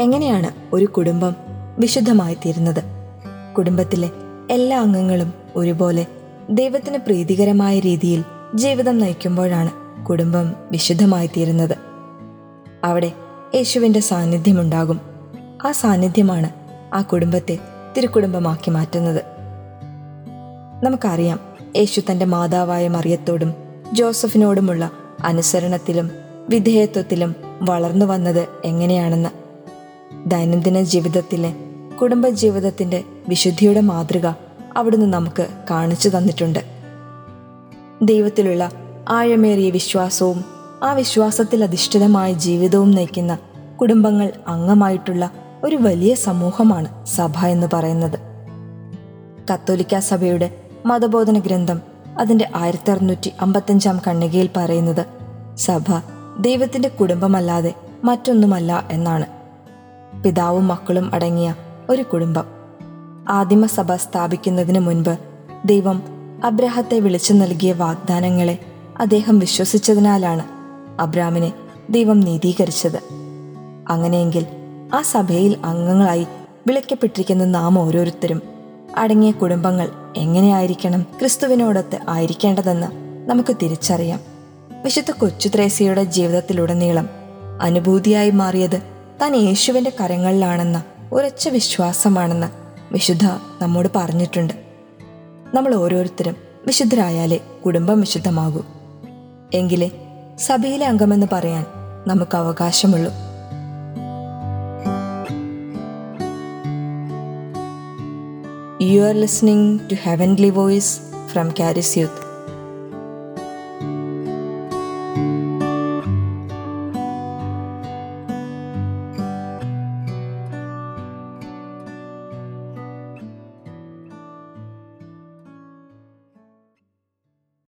എങ്ങനെയാണ് ഒരു കുടുംബം വിശുദ്ധമായി തീരുന്നത് കുടുംബത്തിലെ എല്ലാ അംഗങ്ങളും ഒരുപോലെ ദൈവത്തിന് പ്രീതികരമായ രീതിയിൽ ജീവിതം നയിക്കുമ്പോഴാണ് കുടുംബം വിശുദ്ധമായി തീരുന്നത് അവിടെ യേശുവിന്റെ സാന്നിധ്യമുണ്ടാകും. ആ സാന്നിധ്യമാണ് ആ കുടുംബത്തെ തിരുക്കുടുംബമാക്കി മാറ്റുന്നത്. നമുക്കറിയാം യേശു തന്റെ മാതാവായ മറിയത്തോടും ജോസഫിനോടുമുള്ള അനുസരണത്തിലും വിധേയത്വത്തിലും വളർന്നു വന്നത് എങ്ങനെയാണെന്ന്. ദൈനംദിന ജീവിതത്തിലെ കുടുംബജീവിതത്തിന്റെ വിശുദ്ധിയുടെ മാതൃക അവിടുന്ന് നമുക്ക് കാണിച്ചു തന്നിട്ടുണ്ട്. ദൈവത്തിലുള്ള ആഴമേറിയ വിശ്വാസവും ആ വിശ്വാസത്തിൽ അധിഷ്ഠിതമായ ജീവിതവും നയിക്കുന്ന കുടുംബങ്ങൾ അംഗമായിട്ടുള്ള ഒരു വലിയ സമൂഹമാണ് സഭ എന്ന് പറയുന്നത്. കത്തോലിക്ക സഭയുടെ മതബോധന ഗ്രന്ഥം അതിന്റെ ആയിരത്തി അറുന്നൂറ്റി അമ്പത്തഞ്ചാം കണ്ണികയിൽ പറയുന്നത് സഭ ദൈവത്തിന്റെ കുടുംബമല്ലാതെ മറ്റൊന്നുമല്ല എന്നാണ്. പിതാവും മക്കളും അടങ്ങിയ ഒരു കുടുംബം. ആദിമസഭ സ്ഥാപിക്കുന്നതിന് മുൻപ് ദൈവം അബ്രഹത്തെ വിളിച്ചു നൽകിയ വാഗ്ദാനങ്ങളെ അദ്ദേഹം വിശ്വസിച്ചതിനാലാണ് അബ്രാമിനെ ദൈവം നീതീകരിച്ചത്. അങ്ങനെയെങ്കിൽ ആ സഭയിൽ അംഗങ്ങളായി വിളിക്കപ്പെട്ടിരിക്കുന്ന നാം ഓരോരുത്തരും അടങ്ങിയ കുടുംബങ്ങൾ എങ്ങനെയായിരിക്കണം ക്രിസ്തുവിനോടൊത്ത് ആയിരിക്കേണ്ടതെന്ന് നമുക്ക് തിരിച്ചറിയാം. വിശുദ്ധ കൊച്ചു ത്രേസ്യയുടെ ജീവിതത്തിലുടനീളം അനുഭൂതിയായി മാറിയത് താൻ യേശുവിന്റെ കരങ്ങളിലാണെന്ന ഉറച്ച വിശ്വാസമാണെന്ന് വിശുദ്ധ നമ്മോട് പറഞ്ഞിട്ടുണ്ട്. നമ്മൾ ഓരോരുത്തരും വിശുദ്ധരായാലേ കുടുംബം വിശുദ്ധമാകൂ. എങ്കിലേ സഭയിലെ അംഗമെന്ന് പറയാൻ നമുക്ക് അവകാശമുള്ളൂ. You are listening to Heavenly voice from Charis Youth.